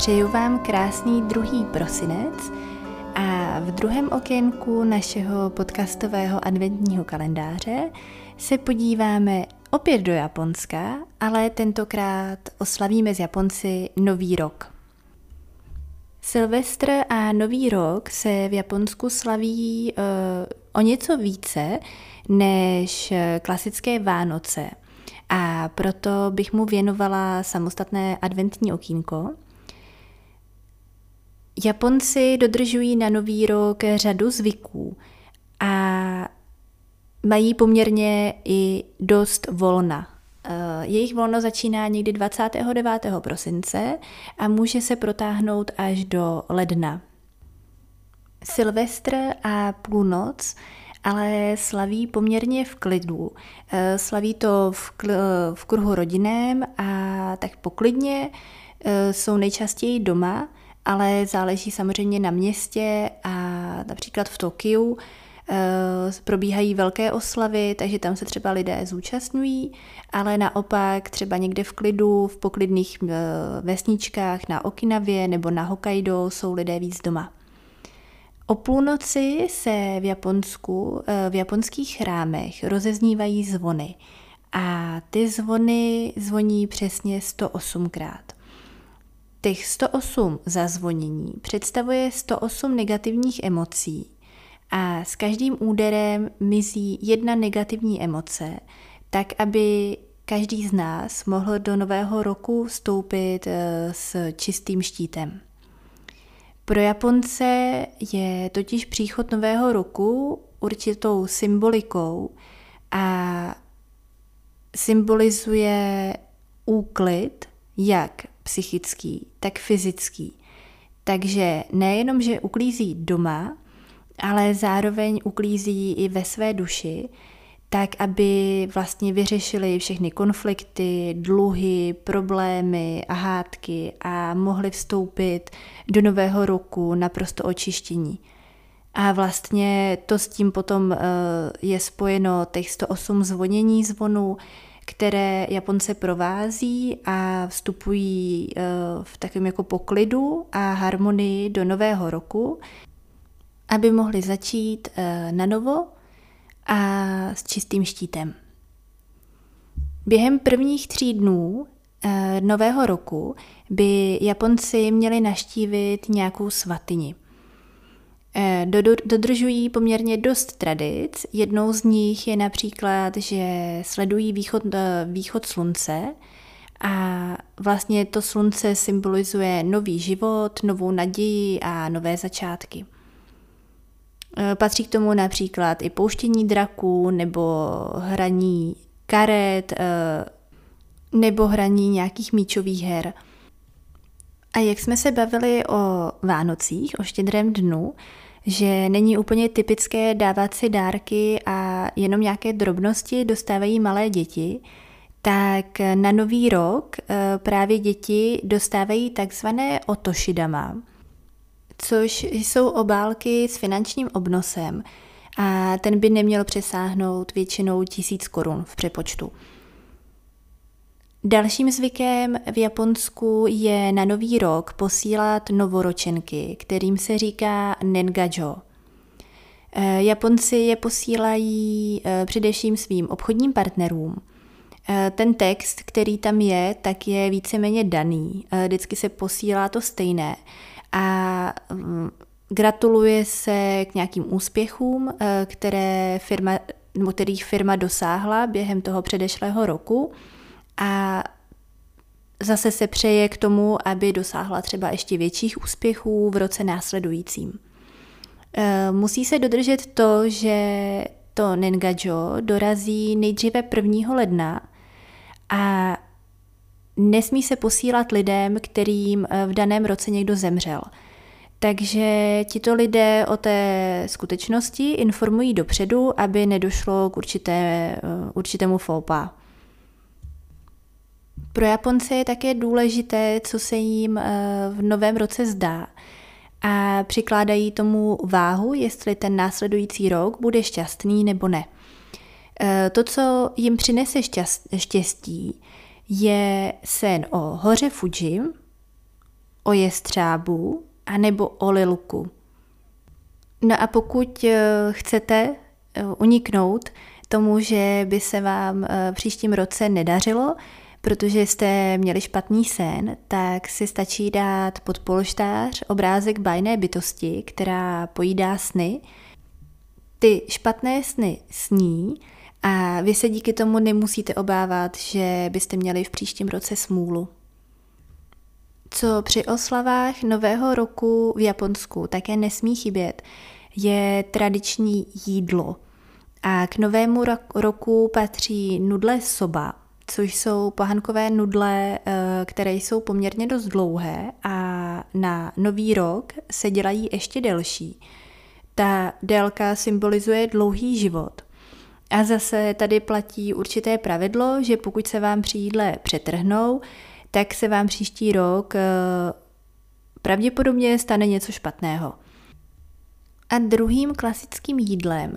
Přeju vám krásný druhý prosinec a v druhém okénku našeho podcastového adventního kalendáře se podíváme opět do Japonska, ale tentokrát oslavíme z Japonci Nový rok. Silvestr a Nový rok se v Japonsku slaví uh, o něco více než klasické Vánoce a proto bych mu věnovala samostatné adventní okýnko. Japonci dodržují na Nový rok řadu zvyků a mají poměrně i dost volna. Eh, jejich volno začíná někdy 29. prosince a může se protáhnout až do ledna. Silvestr a půlnoc ale slaví poměrně v klidu. Eh, slaví to v, kl- v kruhu rodinném a tak poklidně, eh, jsou nejčastěji doma, ale záleží samozřejmě na městě a například v Tokiu Eh, probíhají velké oslavy, takže tam se třeba lidé zúčastňují, ale naopak třeba někde v klidu, v poklidných eh, vesničkách na Okinavě nebo na Hokkaido jsou lidé víc doma. O půlnoci se v Japonsku, eh, v japonských chrámech rozeznívají zvony a ty zvony zvoní přesně 108krát. Těch 108 zazvonění představuje 108 negativních emocí, a s každým úderem mizí jedna negativní emoce, tak aby každý z nás mohl do nového roku vstoupit eh, s čistým štítem. Pro Japonce je totiž příchod nového roku určitou symbolikou a symbolizuje úklid, jak psychický, tak fyzický. Takže nejenom, že uklízí doma, ale zároveň uklízí i ve své duši, tak aby vlastně vyřešili všechny konflikty, dluhy, problémy a hádky a mohli vstoupit do nového roku naprosto očištění. A vlastně to s tím potom eh, je spojeno těch 108 zvonění zvonů, které Japonce provází a vstupují eh, v takovém jako poklidu a harmonii do nového roku, aby mohli začít eh, na novo a s čistým štítem. Během prvních tří dnů eh, nového roku by Japonci měli naštívit nějakou svatyni. Eh, dodržují poměrně dost tradic. Jednou z nich je například, že sledují východ, východ slunce a vlastně to slunce symbolizuje nový život, novou naději a nové začátky. Eh, patří k tomu například i pouštění draků nebo hraní karet eh, nebo hraní nějakých míčových her. A jak jsme se bavili o Vánocích, o štědrém dnu, že není úplně typické dávat si dárky a jenom nějaké drobnosti dostávají malé děti, tak na nový rok eh, právě děti dostávají takzvané otošidama, což jsou obálky s finančním obnosem a ten by neměl přesáhnout většinou tisíc korun v přepočtu. Dalším zvykem v Japonsku je na nový rok posílat novoročenky, kterým se říká nengajo. Eh, Japonci je posílají eh, především svým obchodním partnerům. Eh, ten text, který tam je, tak je víceméně daný. Vždycky se posílá to stejné a mm, gratuluje se k nějakým úspěchům, které firma, kterých firma dosáhla během toho předešlého roku a zase se přeje k tomu, aby dosáhla třeba ještě větších úspěchů v roce následujícím. Eh, musí se dodržet to, že to Nengajo dorazí nejdříve 1. ledna a nesmí se posílat lidem, kterým eh, v daném roce někdo zemřel. Takže tito lidé o té skutečnosti informují dopředu, aby nedošlo k určité, eh, určitému fópa. Pro Japonce je také důležité, co se jim eh, v novém roce zdá. A přikládají tomu váhu, jestli ten následující rok bude šťastný nebo ne. To, co jim přinese štěstí, je sen o hoře Fuji, o jestřábu anebo o lilku. No a pokud eh, chcete eh, uniknout tomu, že by se vám eh, příštím roce nedařilo, protože jste měli špatný sen, tak si stačí dát pod polštář obrázek bajné bytosti, která pojídá sny. Ty špatné sny sní a vy se díky tomu nemusíte obávat, že byste měli v příštím roce smůlu. Co při oslavách Nového roku v Japonsku také nesmí chybět, je tradiční jídlo. A k Novému roku patří nudle soba, což jsou pohankové nudle, eh, které jsou poměrně dost dlouhé a na Nový rok se dělají ještě delší. Ta délka symbolizuje dlouhý život. A zase tady platí určité pravidlo, že pokud se vám při jídle přetrhnou, tak se vám příští rok eh, pravděpodobně stane něco špatného. A druhým klasickým jídlem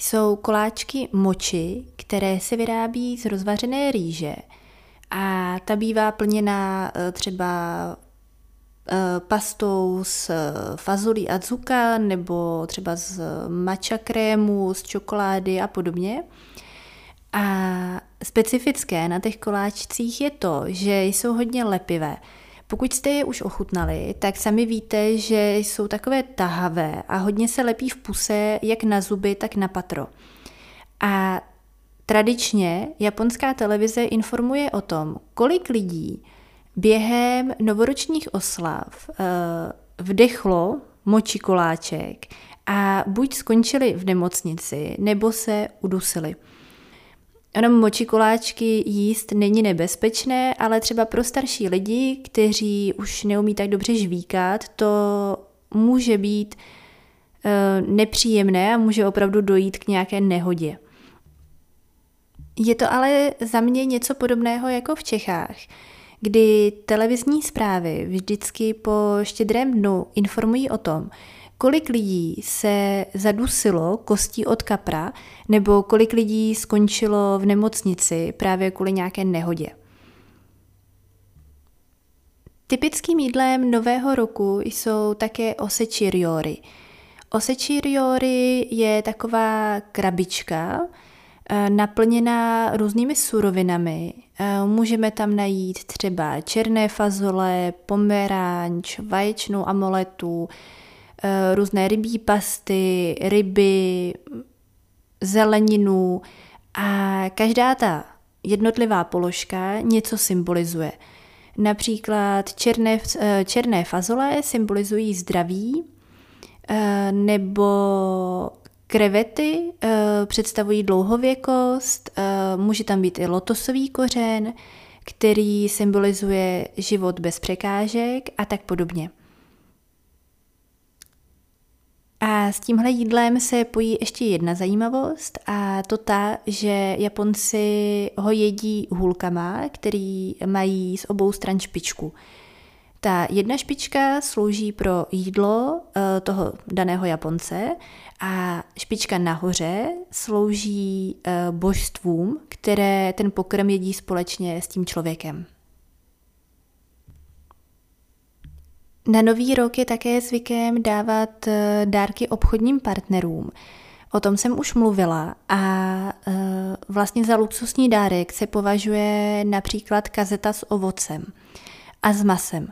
jsou koláčky moči, které se vyrábí z rozvařené rýže a ta bývá plněná eh, třeba eh, pastou z fazolí adzuka nebo třeba z mača krému, z čokolády a podobně. A specifické na těch koláčcích je to, že jsou hodně lepivé. Pokud jste je už ochutnali, tak sami víte, že jsou takové tahavé a hodně se lepí v puse jak na zuby, tak na patro. A tradičně japonská televize informuje o tom, kolik lidí během novoročních oslav uh, vdechlo moči koláček a buď skončili v nemocnici, nebo se udusili. Ono moči koláčky jíst není nebezpečné, ale třeba pro starší lidi, kteří už neumí tak dobře žvíkat, to může být e, nepříjemné a může opravdu dojít k nějaké nehodě. Je to ale za mě něco podobného jako v Čechách, kdy televizní zprávy vždycky po štědrém dnu informují o tom, kolik lidí se zadusilo kostí od kapra nebo kolik lidí skončilo v nemocnici právě kvůli nějaké nehodě. Typickým jídlem nového roku jsou také osečiriory. Osečiriory je taková krabička, eh, naplněná různými surovinami. Eh, můžeme tam najít třeba černé fazole, pomeranč, vaječnou amoletu, různé rybí pasty, ryby, zeleninu a každá ta jednotlivá položka něco symbolizuje. Například černé, eh, černé fazole symbolizují zdraví, eh, nebo krevety představují dlouhověkost, může tam být i lotosový kořen, který symbolizuje život bez překážek a tak podobně. S tímhle jídlem se pojí ještě jedna zajímavost a to ta, že Japonci ho jedí hůlkama, který mají z obou stran špičku. Ta jedna špička slouží pro jídlo eh, toho daného Japonce a špička nahoře slouží eh, božstvům, které ten pokrm jedí společně s tím člověkem. Na nový rok je také zvykem dávat eh, dárky obchodním partnerům. O tom jsem už mluvila a eh, vlastně za luxusní dárek se považuje například kazeta s ovocem a s masem.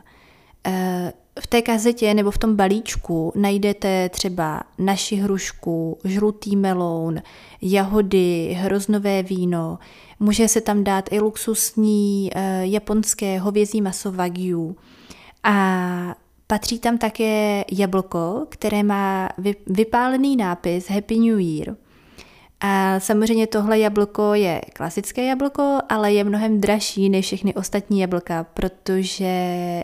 Eh, v té kazetě nebo v tom balíčku najdete třeba naši hrušku, žlutý meloun, jahody, hroznové víno. Může se tam dát i luxusní japonské hovězí maso wagyu. A patří tam také jablko, které má vypálený nápis Happy New Year. A samozřejmě tohle jablko je klasické jablko, ale je mnohem dražší než všechny ostatní jablka, protože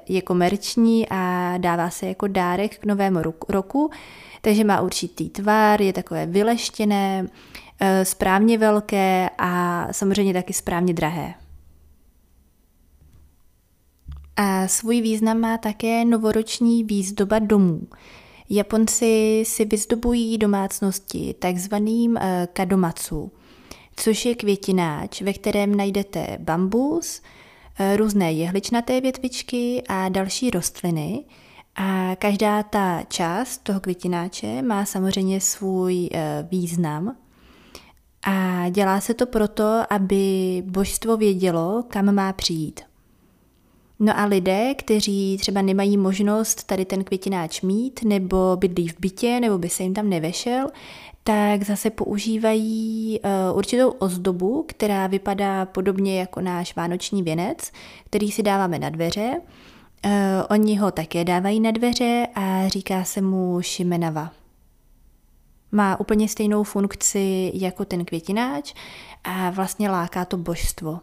je komerční a dává se jako dárek k novému roku, takže má určitý tvar, je takové vyleštěné, eh, správně velké a samozřejmě taky správně drahé. A svůj význam má také novoroční výzdoba domů. Japonci si vyzdobují domácnosti takzvaným eh, kadomacu, což je květináč, ve kterém najdete bambus, různé jehličnaté větvičky a další rostliny. A každá ta část toho květináče má samozřejmě svůj význam. A dělá se to proto, aby božstvo vědělo, kam má přijít. No a lidé, kteří třeba nemají možnost tady ten květináč mít, nebo bydlí v bytě, nebo by se jim tam nevešel, tak zase používají uh, určitou ozdobu, která vypadá podobně jako náš vánoční věnec, který si dáváme na dveře. Uh, oni ho také dávají na dveře a říká se mu šimenava. Má úplně stejnou funkci jako ten květináč a vlastně láká to božstvo.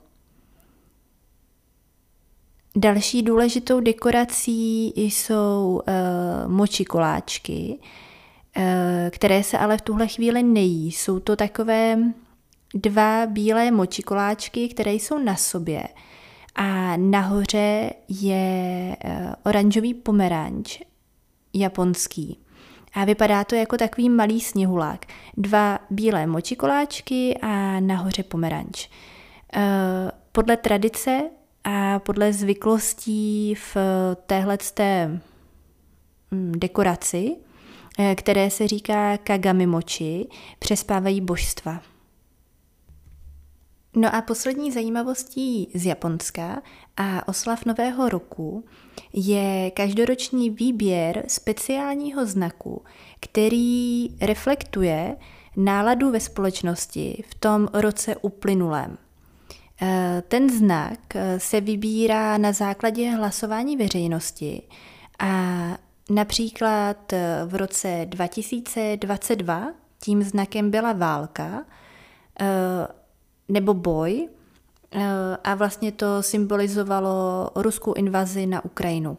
Další důležitou dekorací jsou uh, moči koláčky, uh, které se ale v tuhle chvíli nejí. Jsou to takové dva bílé moči koláčky, které jsou na sobě a nahoře je uh, oranžový pomeranč japonský. A vypadá to jako takový malý sněhulák. Dva bílé močikoláčky a nahoře pomeranč. Podle tradice a podle zvyklostí v téhle mm, dekoraci, eh, které se říká kagami mochi, přespávají božstva. No a poslední zajímavostí z Japonska a oslav Nového roku je každoroční výběr speciálního znaku, který reflektuje náladu ve společnosti v tom roce uplynulém. Eh, ten znak eh, se vybírá na základě hlasování veřejnosti a například eh, v roce 2022 tím znakem byla válka nebo boj a vlastně to symbolizovalo ruskou invazi na Ukrajinu.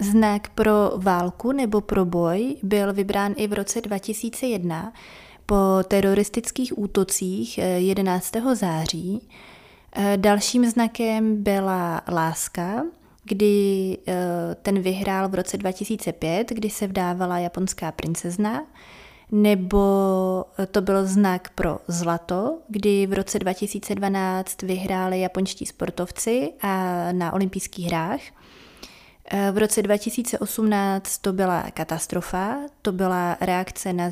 Znak pro válku nebo pro boj byl vybrán i v roce 2001 po teroristických útocích 11. Eh, září. Eh, dalším znakem byla láska, kdy eh, ten vyhrál v roce 2005, kdy se vdávala japonská princezna, nebo to byl znak pro zlato, kdy v roce 2012 vyhráli japonští sportovci a na olympijských hrách. Eh, v roce 2018 to byla katastrofa, to byla reakce na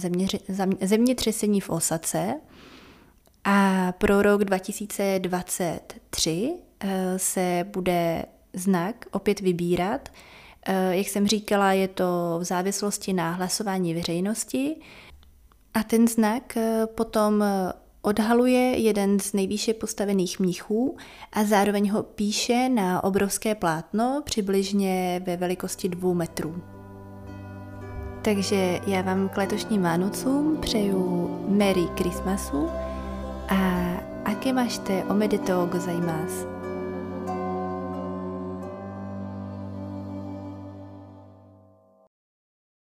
zemětřesení v Osace a pro rok 2023 eh, se bude znak opět vybírat. Eh, jak jsem říkala, je to v závislosti na hlasování veřejnosti a ten znak potom Odhaluje jeden z nejvýše postavených mnichů a zároveň ho píše na obrovské plátno, přibližně ve velikosti dvou metrů. Takže já vám k letošním Vánocům přeju Merry Christmasu a ake máte omedetou gozaimasu.